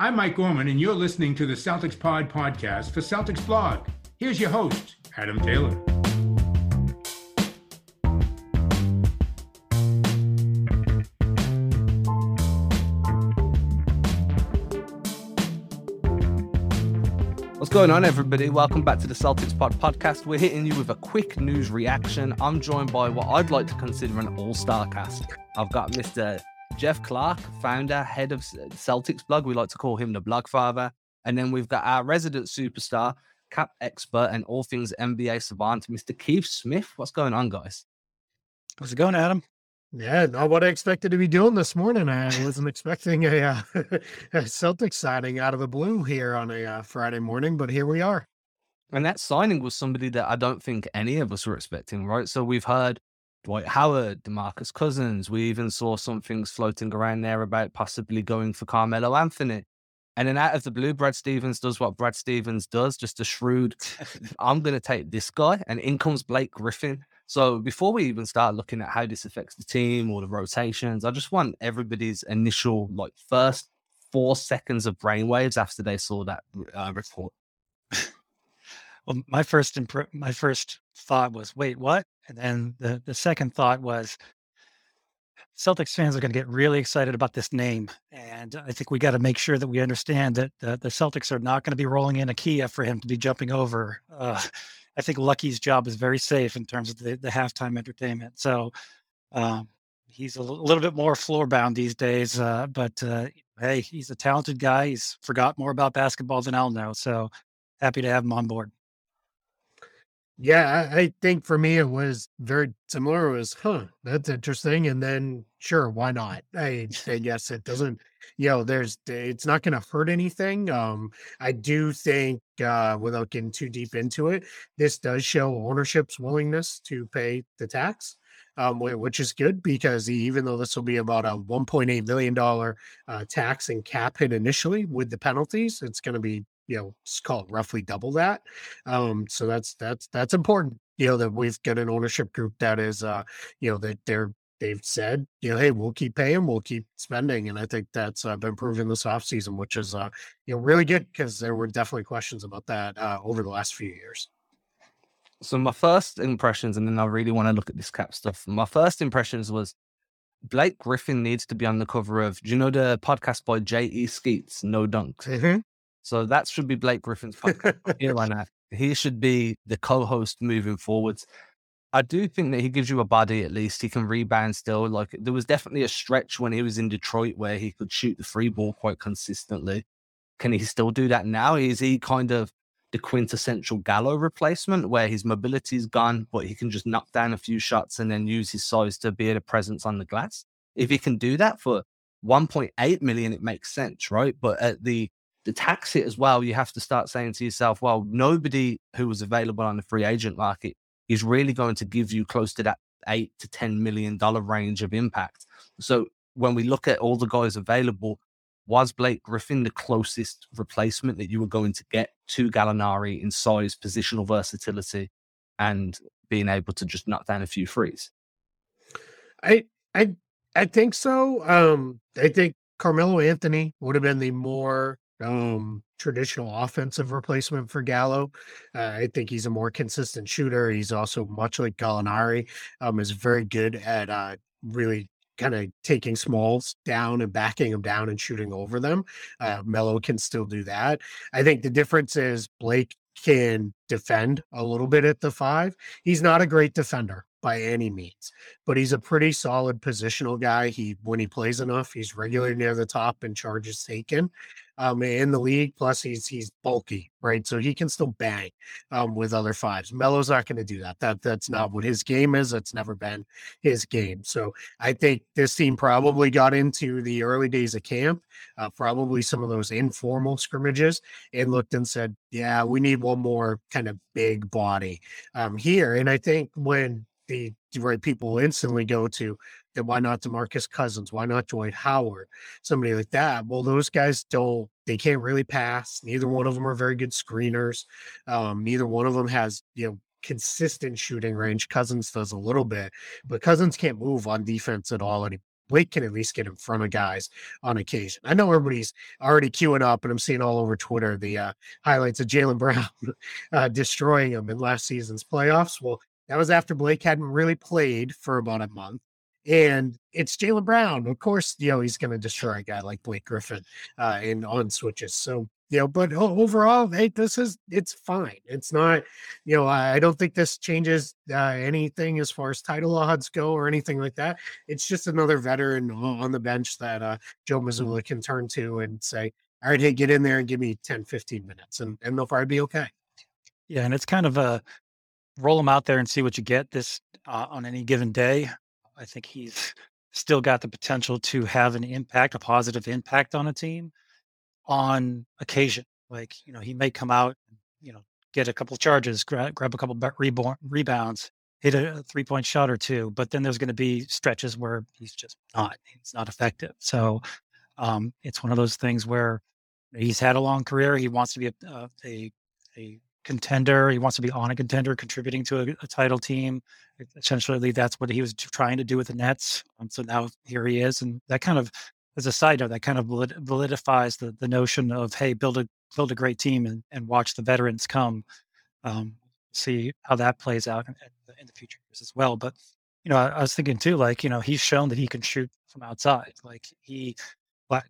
I'm Mike Gorman, and you're listening to the Celtics Pod podcast for Celtics Blog. Here's your host, Adam Taylor. What's going on, everybody? Welcome back to the Celtics Pod podcast. We're hitting you with a quick news reaction. I'm joined by what I'd like to consider an all star cast. I've got Mr. Jeff Clark, founder, head of Celtics blog. We like to call him the blog father. And then we've got our resident superstar, cap expert, and all things NBA savant, Mr. Keith Smith. What's going on, guys? How's it going, Adam? Yeah, not what I expected to be doing this morning. I wasn't expecting a, uh, a Celtics signing out of the blue here on a uh, Friday morning, but here we are. And that signing was somebody that I don't think any of us were expecting, right? So we've heard Dwight Howard, Demarcus Cousins. We even saw some things floating around there about possibly going for Carmelo Anthony. And then out of the blue, Brad Stevens does what Brad Stevens does, just a shrewd, I'm going to take this guy. And in comes Blake Griffin. So before we even start looking at how this affects the team or the rotations, I just want everybody's initial, like, first four seconds of brainwaves after they saw that uh, report. well, my first imp- my first thought was, wait, what? And then the, the second thought was Celtics fans are going to get really excited about this name. And I think we got to make sure that we understand that the, the Celtics are not going to be rolling in a Kia for him to be jumping over. Uh, I think Lucky's job is very safe in terms of the, the halftime entertainment. So um, he's a little bit more floor bound these days. Uh, but uh, hey, he's a talented guy. He's forgot more about basketball than I'll know. So happy to have him on board. Yeah, I, I think for me it was very similar. It was, huh, that's interesting. And then, sure, why not? I, I guess it doesn't, you know, there's, it's not going to hurt anything. Um, I do think, uh, without getting too deep into it, this does show ownership's willingness to pay the tax. Um, which is good because even though this will be about a 1.8 million dollar uh, tax and cap hit initially with the penalties, it's going to be you know, it's called roughly double that. Um, so that's that's that's important. You know that we've got an ownership group that is, uh, you know, that they're they've said, you know, hey, we'll keep paying, we'll keep spending, and I think that's uh, been proven this offseason, which is, uh, you know, really good because there were definitely questions about that uh, over the last few years. So my first impressions, and then I really want to look at this cap stuff. My first impressions was Blake Griffin needs to be on the cover of. Do you know the podcast by J. E. Skeets, No Dunks? Mm-hmm. So that should be Blake Griffin's here right now. He should be the co-host moving forwards. I do think that he gives you a body at least. He can rebound still. Like there was definitely a stretch when he was in Detroit where he could shoot the free ball quite consistently. Can he still do that now? Is he kind of the quintessential Gallo replacement where his mobility is gone, but he can just knock down a few shots and then use his size to be a presence on the glass? If he can do that for 1.8 million, it makes sense, right? But at the to tax it as well, you have to start saying to yourself, well, nobody who was available on the free agent market is really going to give you close to that eight to ten million dollar range of impact. So when we look at all the guys available, was Blake Griffin the closest replacement that you were going to get to Gallinari in size, positional versatility, and being able to just knock down a few threes? I I I think so. Um, I think Carmelo Anthony would have been the more um traditional offensive replacement for Gallo. Uh, I think he's a more consistent shooter. He's also much like Gallinari, um, is very good at uh really kind of taking smalls down and backing them down and shooting over them. Uh, Melo can still do that. I think the difference is Blake can defend a little bit at the five. He's not a great defender by any means, but he's a pretty solid positional guy. He when he plays enough, he's regularly near the top and charges taken um, in the league. Plus, he's he's bulky, right? So he can still bang um, with other fives. Melo's not going to do that. That that's not what his game is. It's never been his game. So I think this team probably got into the early days of camp, uh, probably some of those informal scrimmages, and looked and said, "Yeah, we need one more kind of big body um, here." And I think when the right people instantly go to then why not Demarcus Cousins? Why not Dwight Howard? Somebody like that. Well, those guys don't, they can't really pass. Neither one of them are very good screeners. Um, neither one of them has, you know, consistent shooting range. Cousins does a little bit, but Cousins can't move on defense at all any, Blake can at least get in front of guys on occasion. I know everybody's already queuing up, and I'm seeing all over Twitter the uh, highlights of Jaylen Brown uh, destroying him in last season's playoffs. Well, that was after Blake hadn't really played for about a month. And it's Jaylen Brown. Of course, you know, he's going to destroy a guy like Blake Griffin uh, in on switches. So you know, but overall, hey, this is it's fine. It's not, you know, I don't think this changes uh, anything as far as title odds go or anything like that. It's just another veteran on the bench that uh, Joe mm-hmm. Mazzulla can turn to and say, all right, hey, get in there and give me 10, 15 minutes, and, and they'll probably be okay. Yeah. And it's kind of a roll them out there and see what you get this uh, on any given day. I think he's still got the potential to have an impact, a positive impact on a team on occasion. Like, you know, he may come out, you know, get a couple charges, grab, grab a couple reborn, rebounds, hit a three point shot or two, but then there's going to be stretches where he's just not, he's not effective. So um, it's one of those things where he's had a long career. He wants to be a, a, a contender. He wants to be on a contender, contributing to a, a, title team. Essentially, that's what he was trying to do with the Nets. So now here he is, and that kind of as a side note, that kind of validifies the the notion of hey, build a build a great team and, and watch the veterans come. Um, see how that plays out in, in, the future as well. But you know, I, I, was thinking too, like you know, he's shown that he can shoot from outside. Like he,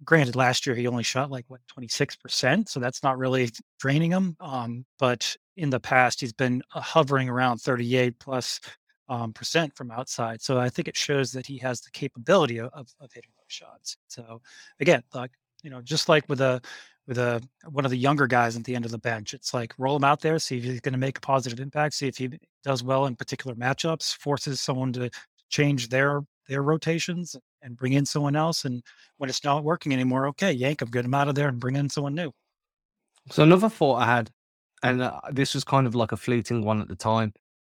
granted, last year he only shot like what twenty six percent, so that's not really draining him. Um, but in the past, he's been uh, hovering around thirty eight plus um, percent from outside. So I think it shows that he has the capability of, of, of hitting those shots. So again, like you know, just like with a with a one of the younger guys at the end of the bench, it's like roll him out there, see if he's going to make a positive impact, see if he does well in particular matchups, forces someone to change their their rotations and bring in someone else. And when it's not working anymore, okay, yank them, get them out of there, and bring in someone new. So another thought I had, and uh, this was kind of like a fleeting one at the time,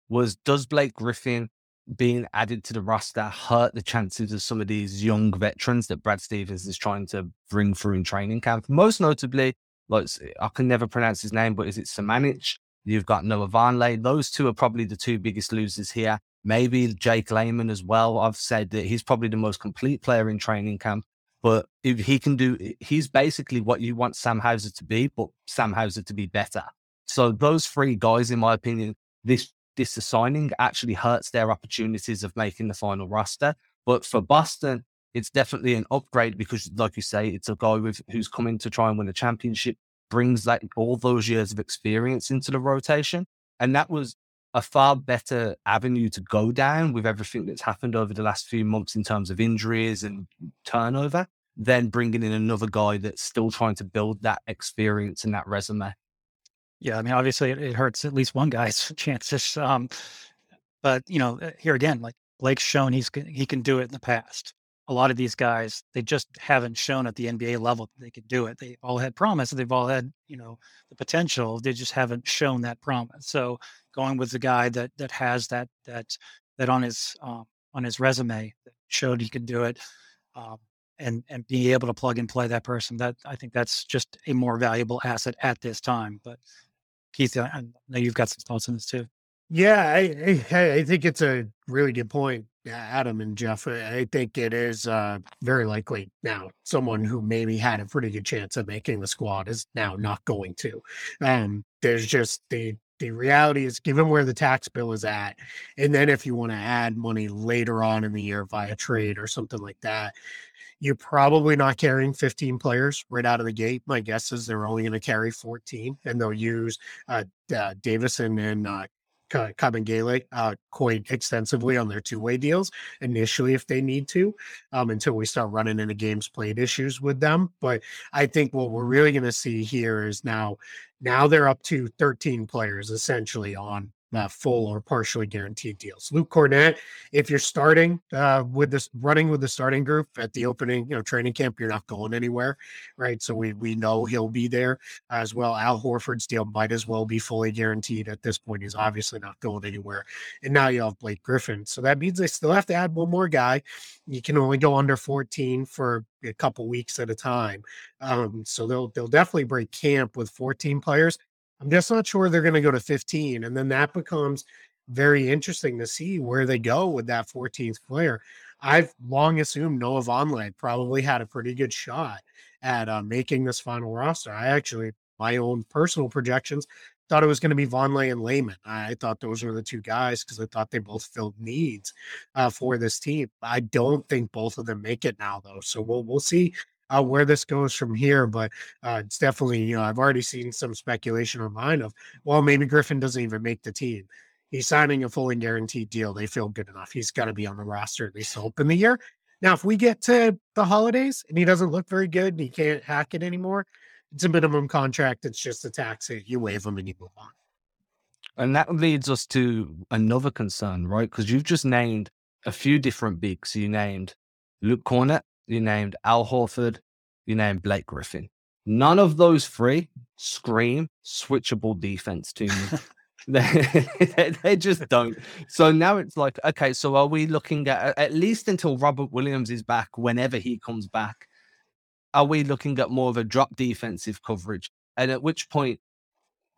was does Blake Griffin being added to the roster hurt the chances of some of these young veterans that Brad Stevens is trying to bring through in training camp? Most notably, like I can never pronounce his name, but is it Samanic? You've got Noah Vonleh. Those two are probably the two biggest losers here. Maybe Jake Layman as well. I've said that he's probably the most complete player in training camp. But if he can do, he's basically what you want Sam Hauser to be, but Sam Hauser to be better. So those three guys, in my opinion, this this signing actually hurts their opportunities of making the final roster. But for Boston, it's definitely an upgrade because, like you say, it's a guy with who's coming to try and win a championship, brings like all those years of experience into the rotation, and that was a far better avenue to go down with everything that's happened over the last few months in terms of injuries and turnover than bringing in another guy that's still trying to build that experience and that resume. Yeah, I mean, obviously it, hurts at least one guy's chances. Um, but you know, uh, here again, like Blake's shown he's he can do it in the past. A lot of these guys, they just haven't shown at the NBA level that they could do it. They all had promise. They've all had, you know, the potential. They just haven't shown that promise. So going with the guy that that has that that that on his um, on his resume that showed he could do it, um, and and being able to plug and play that person. That I think that's just a more valuable asset at this time. But Keith, I know you've got some thoughts on this too. Yeah, I, I, I think it's a really good point, Adam and Jeff. I think it is uh, very likely now someone who maybe had a pretty good chance of making the squad is now not going to. Um, there's just the the reality is given where the tax bill is at, and then if you want to add money later on in the year via trade or something like that, you're probably not carrying 15 players right out of the gate. My guess is they're only going to carry 14, and they'll use uh, uh, Davison and uh, Kabengele uh, quite extensively on their two-way deals initially if they need to, um, until we start running into games played issues with them. But I think what we're really going to see here is now, now they're up to 13 players essentially on uh, full or partially guaranteed deals. Luke Kornet, if you're starting uh, with this running with the starting group at the opening, you know, training camp, you're not going anywhere, right? So we we know he'll be there as well. Al Horford's deal might as well be fully guaranteed at this point. He's obviously not going anywhere. And now you have Blake Griffin, so that means they still have to add one more guy. You can only go under 14 for a couple weeks at a time. Um, so they'll they'll definitely break camp with 14 players. I'm just not sure they're going to go to 15. And then that becomes very interesting to see where they go with that 14th player. I've long assumed Noah Vonleh probably had a pretty good shot at uh, making this final roster. I actually, my own personal projections, thought it was going to be Vonleh and Layman. I thought those were the two guys because I thought they both filled needs uh, for this team. I don't think both of them make it now, though. So we'll we'll see uh, where this goes from here. But uh, it's definitely, you know, I've already seen some speculation online of, well, maybe Griffin doesn't even make the team. He's signing a fully guaranteed deal. They feel good enough. He's got to be on the roster at least to open the year. Now, if we get to the holidays and he doesn't look very good and he can't hack it anymore, it's a minimum contract. It's just a tax. You waive him and you move on. And that leads us to another concern, right? Because you've just named a few different bigs. You named Luke Kornet, you named Al Horford, you named Blake Griffin. None of those three scream switchable defense to me. they, they just don't. So now it's like, okay, so are we looking at at least until Robert Williams is back, whenever he comes back, are we looking at more of a drop defensive coverage? And at which point,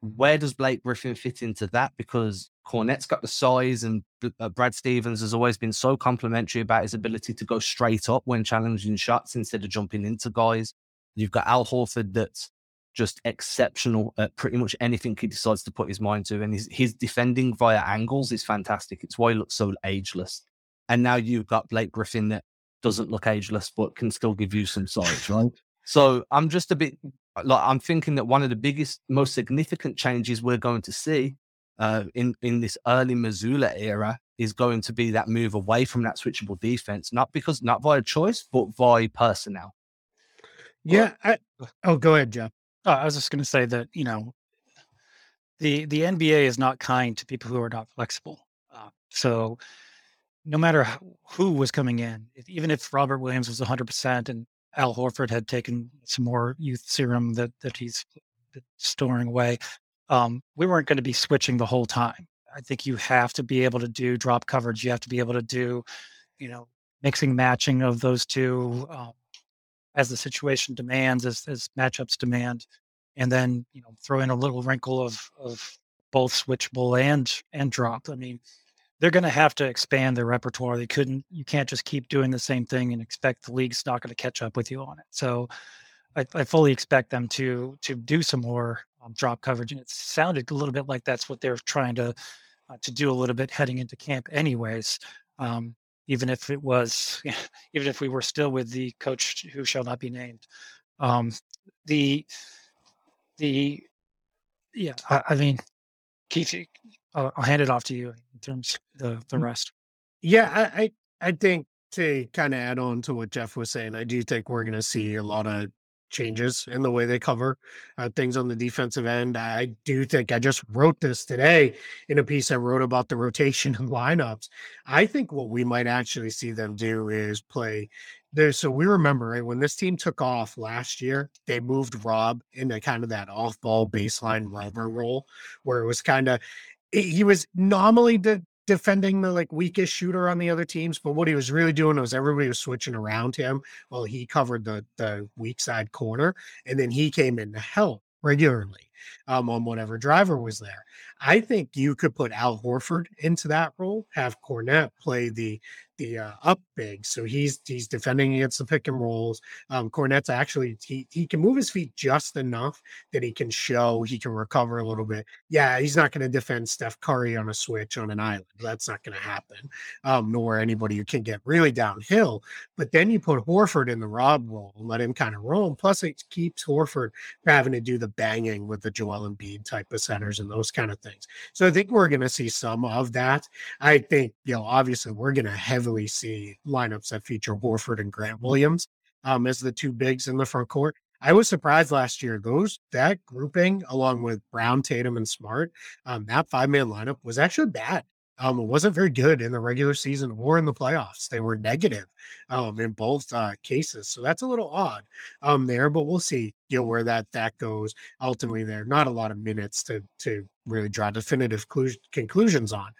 where does Blake Griffin fit into that? Because Kornet's got the size, and uh, Brad Stevens has always been so complimentary about his ability to go straight up when challenging shots instead of jumping into guys. You've got Al Horford that's just exceptional at pretty much anything he decides to put his mind to. And his, his defending via angles is fantastic. It's why he looks so ageless. And now you've got Blake Griffin that doesn't look ageless, but can still give you some size, right? So I'm just a bit like I'm thinking that one of the biggest, most significant changes we're going to see uh, in in this early Mazzulla era is going to be that move away from that switchable defense, not because not via choice, but via personnel. Yeah. I, oh, go ahead, Jeff. Oh, I was just going to say that you know the the NBA is not kind to people who are not flexible. Uh, so no matter who was coming in, even if Robert Williams was 100% and Al Horford had taken some more youth serum that that he's storing away, um, we weren't going to be switching the whole time. I think you have to be able to do drop coverage. You have to be able to do, you know, mixing matching of those two um, as the situation demands, as, as matchups demand, and then you know throw in a little wrinkle of of both switchable and and drop. I mean, they're going to have to expand their repertoire. They couldn't. You can't just keep doing the same thing and expect the league's not going to catch up with you on it. So, I, I fully expect them to to do some more um, drop coverage, and it sounded a little bit like that's what they're trying to uh, to do a little bit heading into camp, anyways. Um, even if it was, even if we were still with the coach who shall not be named, um, the the yeah, I, I mean, Keith, I'll, I'll hand it off to you in terms the the mm. rest. Yeah, I I, I think to kind of add on to what Jeff was saying, I do think we're going to see a lot of changes in the way they cover uh, things on the defensive end. I do think I just wrote this today in a piece I wrote about the rotation of lineups. I think what we might actually see them do is play there. So we remember right, when this team took off last year, they moved Rob into kind of that off ball baseline rubber role where it was kind of he was nominally the defending the like weakest shooter on the other teams, but what he was really doing was everybody was switching around him while he covered the the weak side corner, and then he came in to help regularly um, on whatever driver was there. I think you could put Al Horford into that role, have Kornet play the the uh, up big, so he's he's defending against the pick and rolls. Um, Kornet's actually he he can move his feet just enough that he can show he can recover a little bit. Yeah, he's not going to defend Steph Curry on a switch on an island. That's not going to happen. Um, nor anybody who can get really downhill. But then you put Horford in the Rob role and let him kind of roam. Plus, it keeps Horford having to do the banging with the Joel Embiid type of centers and those kind of things. So I think we're going to see some of that. I think, you know, obviously we're going to heavily see lineups that feature Horford and Grant Williams um, as the two bigs in the front court. I was surprised last year. Those that grouping, along with Brown, Tatum, and Smart, um, that five man lineup was actually bad. Um, it wasn't very good in the regular season or in the playoffs. They were negative um, in both uh, cases, so that's a little odd um, there. But we'll see, you know, where that that goes. Ultimately, there not a lot of minutes to to really draw definitive conclusions on.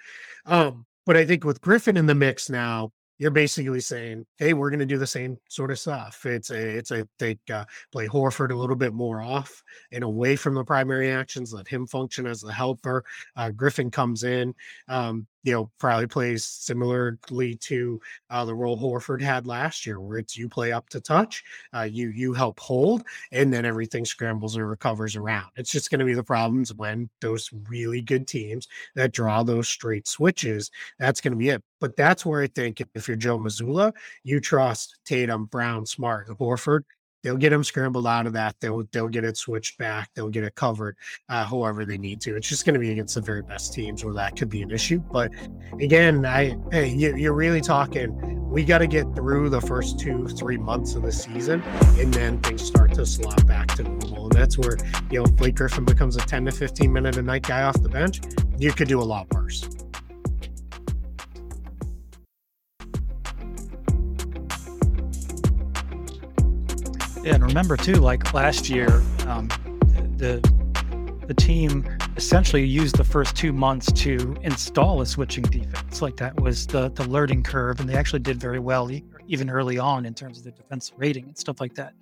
Um, but I think with Griffin in the mix now, you're basically saying, "Hey, we're going to do the same sort of stuff." It's a, it's a think uh, play Horford a little bit more off and away from the primary actions. Let him function as the helper. Uh, Griffin comes in. Um, you know, probably plays similarly to uh, the role Horford had last year, where it's you play up to touch, uh, you you help hold, and then everything scrambles or recovers around. It's just going to be the problems when those really good teams that draw those straight switches. That's going to be it. But that's where I think if you're Joe Mazzulla, you trust Tatum, Brown, Smart, Horford they'll get them scrambled out of that. They'll they'll get it switched back. They'll get it covered, uh, however they need to. It's just going to be against the very best teams where that could be an issue. But again, I hey, you, you're really talking. We got to get through the first two three months of the season, and then things start to slot back to normal. And that's where you know Blake Griffin becomes a 10 to 15 minute a night guy off the bench. You could do a lot worse. Yeah, and remember too, like last year, um, the the team essentially used the first two months to install a switching defense. Like that was the the learning curve, and they actually did very well even early on in terms of the defense rating and stuff like that.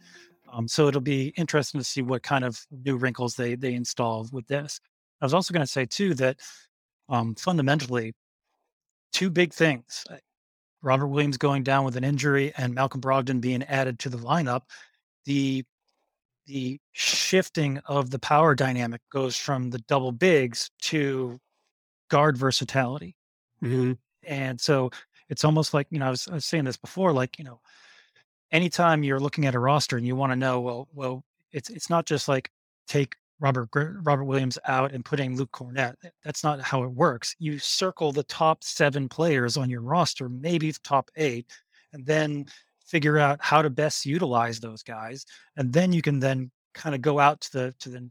Um, so it'll be interesting to see what kind of new wrinkles they they install with this. I was also going to say too that um, fundamentally, two big things: Robert Williams going down with an injury and Malcolm Brogdon being added to the lineup the the shifting of the power dynamic goes from the double bigs to guard versatility. Mm-hmm. And so it's almost like, you know, I was, I was, saying this before, like, you know, anytime you're looking at a roster and you want to know, well, well, it's, it's not just like take Robert, Robert Williams out and putting Luke Kornet. That's not how it works. You circle the top seven players on your roster, maybe the top eight, and then figure out how to best utilize those guys, and then you can then kind of go out to the to the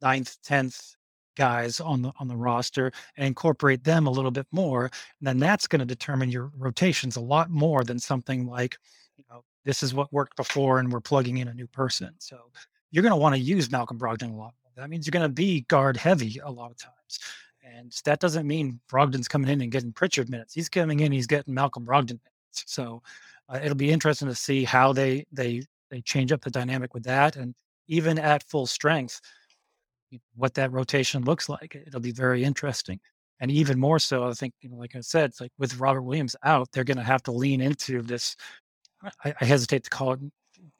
ninth, tenth guys on the on the roster and incorporate them a little bit more. And then that's going to determine your rotations a lot more than something like, you know, this is what worked before and we're plugging in a new person. So you're going to want to use Malcolm Brogdon a lot more. That means you're going to be guard heavy a lot of times. And that doesn't mean Brogdon's coming in and getting Pritchard minutes. He's coming in, he's getting Malcolm Brogdon minutes. So uh, it'll be interesting to see how they they they change up the dynamic with that, and even at full strength, what that rotation looks like. It'll be very interesting, and even more so, I think you know, like I said, like with Robert Williams out, they're going to have to lean into this. I, I hesitate to call it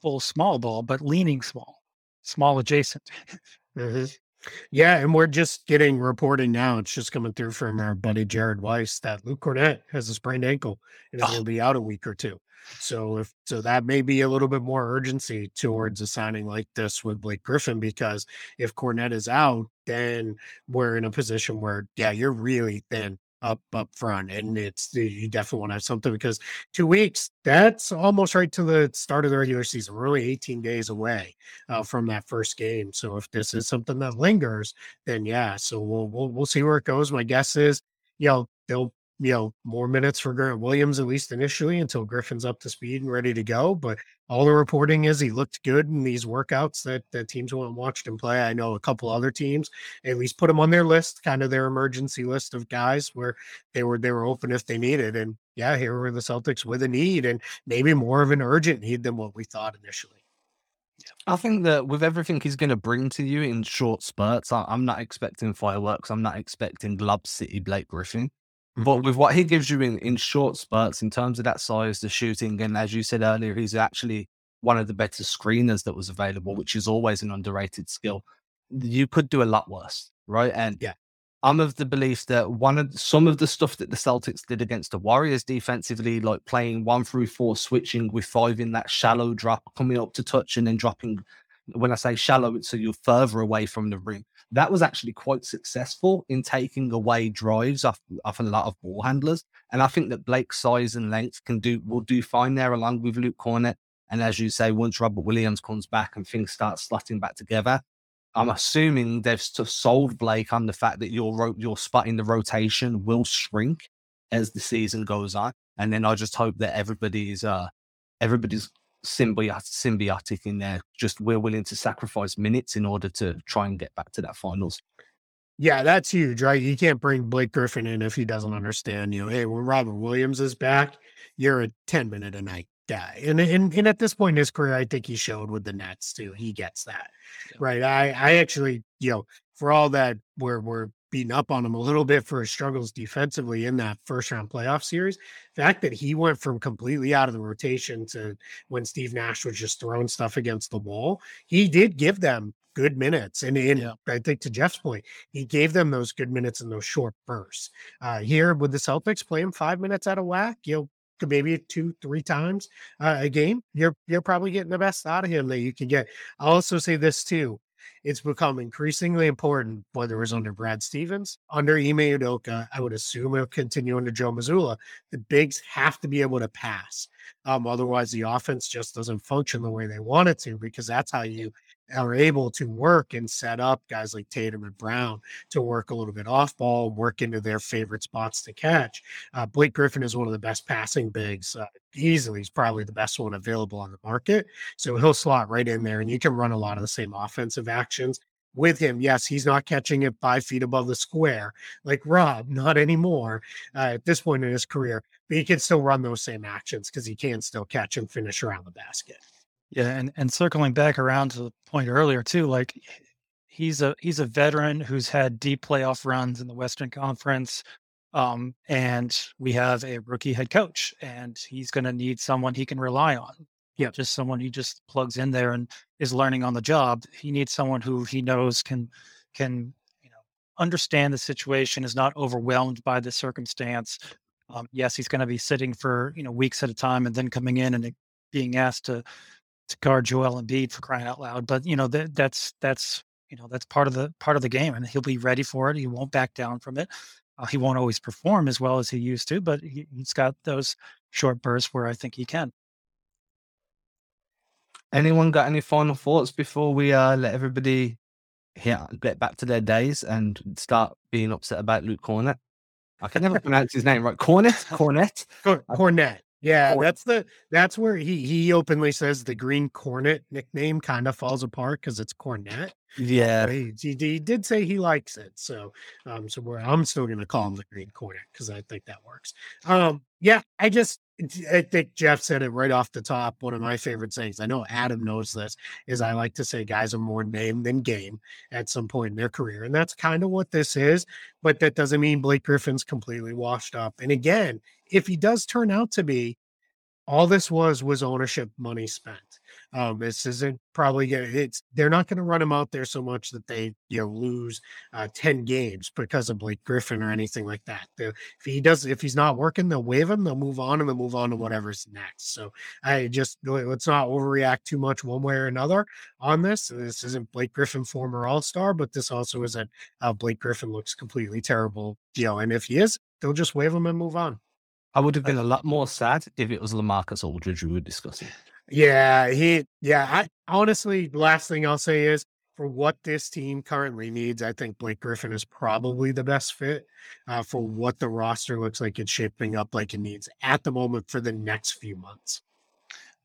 full small ball, but leaning small, small adjacent. mm-hmm. Yeah, and we're just getting reporting now. It's just coming through from our buddy Jared Weiss that Luke Kornet has a sprained ankle and oh. he'll be out a week or two. So if so, that may be a little bit more urgency towards a signing like this with Blake Griffin because if Kornet is out, then we're in a position where yeah, you're really thin up up front, and it's you definitely want to have something because two weeks that's almost right to the start of the regular season. We're only 18 days away uh, from that first game. So if this is something that lingers, then yeah, so we'll we'll we'll see where it goes. My guess is, you know, they'll you know, more minutes for Grant Williams, at least initially, until Griffin's up to speed and ready to go. But all the reporting is he looked good in these workouts that, that teams went and watched him play. I know a couple other teams at least put him on their list, kind of their emergency list of guys where they were they were open if they needed. And yeah, here were the Celtics with a need and maybe more of an urgent need than what we thought initially. I think that with everything he's going to bring to you in short spurts, I'm not expecting fireworks. I'm not expecting Lob City Blake Griffin. But with what he gives you in, in short spurts, in terms of that size, the shooting, and as you said earlier, he's actually one of the better screeners that was available, which is always an underrated skill. You could do a lot worse, right? And yeah, I'm of the belief that one of some of the stuff that the Celtics did against the Warriors defensively, like playing one through four, switching with five in that shallow drop, coming up to touch and then dropping. When I say shallow, it's so you're further away from the rim that was actually quite successful in taking away drives off, off a lot of ball handlers. And I think that Blake's size and length can do will do fine there along with Luke Kornet. And as you say, once Robert Williams comes back and things start slotting back together, I'm assuming they've sold Blake on the fact that your your spot in the rotation will shrink as the season goes on. And then I just hope that everybody's uh everybody's symbiotic, symbiotic in there. Just we're willing to sacrifice minutes in order to try and get back to that finals. Yeah, that's huge, right? You can't bring Blake Griffin in if he doesn't understand you. Hey, when Robert Williams is back, you're a 10 minute a night guy. And, and and at this point in his career, I think he showed with the Nets too. He gets that. Yeah. Right. I I actually, you know, for all that we're we're beaten up on him a little bit for his struggles defensively in that first round playoff series. The fact that he went from completely out of the rotation to when Steve Nash was just throwing stuff against the wall, he did give them good minutes. And, and yeah. I think to Jeff's point, he gave them those good minutes in those short bursts. Uh, here with the Celtics playing five minutes out of whack, you know, maybe two, three times uh, a game, you're you're probably getting the best out of him that you can get. I'll also say this too it's become increasingly important, whether it was under Brad Stevens, under Ime Udoka, I would assume it'll continue under Joe Mazzulla. The bigs have to be able to pass. Um, otherwise, the offense just doesn't function the way they want it to, because that's how you are able to work and set up guys like Tatum and Brown to work a little bit off ball, work into their favorite spots to catch. Uh, Blake Griffin is one of the best passing bigs. Uh, easily, he's probably the best one available on the market. So he'll slot right in there, and you can run a lot of the same offensive actions with him. Yes, he's not catching it five feet above the square like Rob, not anymore uh, at this point in his career, but he can still run those same actions because he can still catch and finish around the basket. Yeah, and and circling back around to the point earlier too, like he's a he's a veteran who's had deep playoff runs in the Western Conference. Um, and we have a rookie head coach, and he's going to need someone he can rely on. Yeah, just someone he just plugs in there and is learning on the job. He needs someone who he knows can can you know understand the situation, is not overwhelmed by the circumstance. Um, yes, he's going to be sitting for you know weeks at a time, and then coming in and being asked to to guard Joel Embiid for crying out loud. But you know that that's that's you know that's part of the part of the game, and he'll be ready for it. He won't back down from it. Uh, he won't always perform as well as he used to, but he, has got those short bursts where I think he can. Anyone got any final thoughts before we uh, let everybody yeah, get back to their days and start being upset about Luke Kornet? I can never pronounce his name right. Kornet, Kornet, Kornet. Yeah, that's the that's where he he openly says the Green Cornet nickname kind of falls apart because it's Cornet. Yeah, he, he, he, did say he likes it, so um, so where I'm still gonna call him the Green Cornet because I think that works. Um, yeah, I just I think Jeff said it right off the top. One of my favorite sayings. I know Adam knows this. Is I like to say guys are more name than game at some point in their career, and that's kind of what this is. But that doesn't mean Blake Griffin's completely washed up. And again, if he does turn out to be, all this was was ownership money spent. Um, this isn't probably it's they're not going to run him out there so much that they you know lose uh, ten games because of Blake Griffin or anything like that. They, if he does, if he's not working, they'll waive him. They'll move on and they'll move on to whatever's next. So I just let's not overreact too much one way or another on this. This isn't Blake Griffin, former All Star, but this also isn't uh, Blake Griffin looks completely terrible. You know, and if he is, they'll just waive him and move on. I would have been a lot more sad if it was Lamarcus Aldridge we were discussing. Yeah, he. Yeah, I honestly, last thing I'll say is for what this team currently needs, I think Blake Griffin is probably the best fit uh, for what the roster looks like it's shaping up like it needs at the moment for the next few months.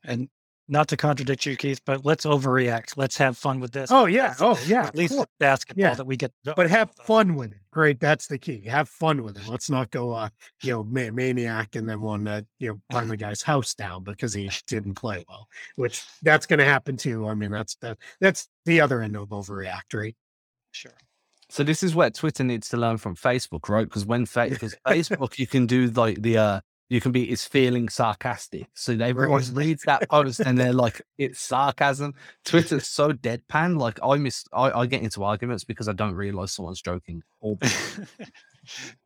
And not to contradict you, Keith, but let's overreact. Let's have fun with this. Oh yeah. Oh yeah. At least basketball yeah. that we get. But have fun with it. Great. That's the key. Have fun with it. Let's not go, uh, you know, maniac and then want to, you know, burn the guy's house down because he didn't play well. Which that's going to happen too. I mean, that's that. That's the other end of overreact, right? Sure. So this is where Twitter needs to learn from Facebook, right? Because when fa- because Facebook, you can do like the uh you can be is feeling sarcastic. So they always read that post and they're like, it's sarcasm. Twitter's so deadpan. Like I miss I, I get into arguments because I don't realize someone's joking. All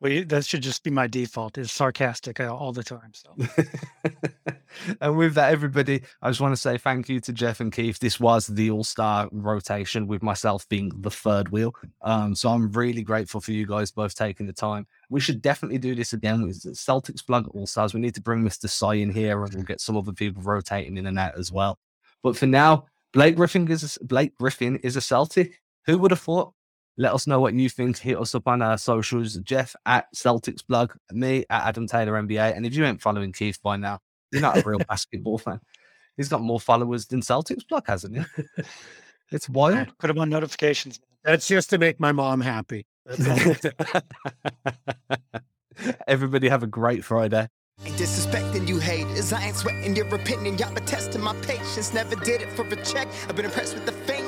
well, that should just be my default is sarcastic uh, all the time. So, and with that, everybody, I just want to say thank you to Jeff and Keith. This was the All Star rotation with myself being the third wheel. Um, so I'm really grateful for you guys both taking the time. We should definitely do this again with Celtics Blog All Stars. We need to bring Mr. Sai in here, and we'll get some other people rotating in and out as well. But for now, Blake Griffin is a, Blake Griffin is a Celtic. Who would have thought? Let us know what you think. Hit us up on our socials. Jeff at Celtics Blog, me at Adam Taylor NBA. And if you ain't following Keith by now, you're not a real basketball fan. He's got more followers than Celtics Blog, hasn't he? It's wild. Put him on notifications. That's just to make my mom happy. Everybody have a great Friday. Ain't disrespecting you haters. I ain't sweating your opinion. Y'all been testing my patience. Never did it for a check. I've been impressed with the fame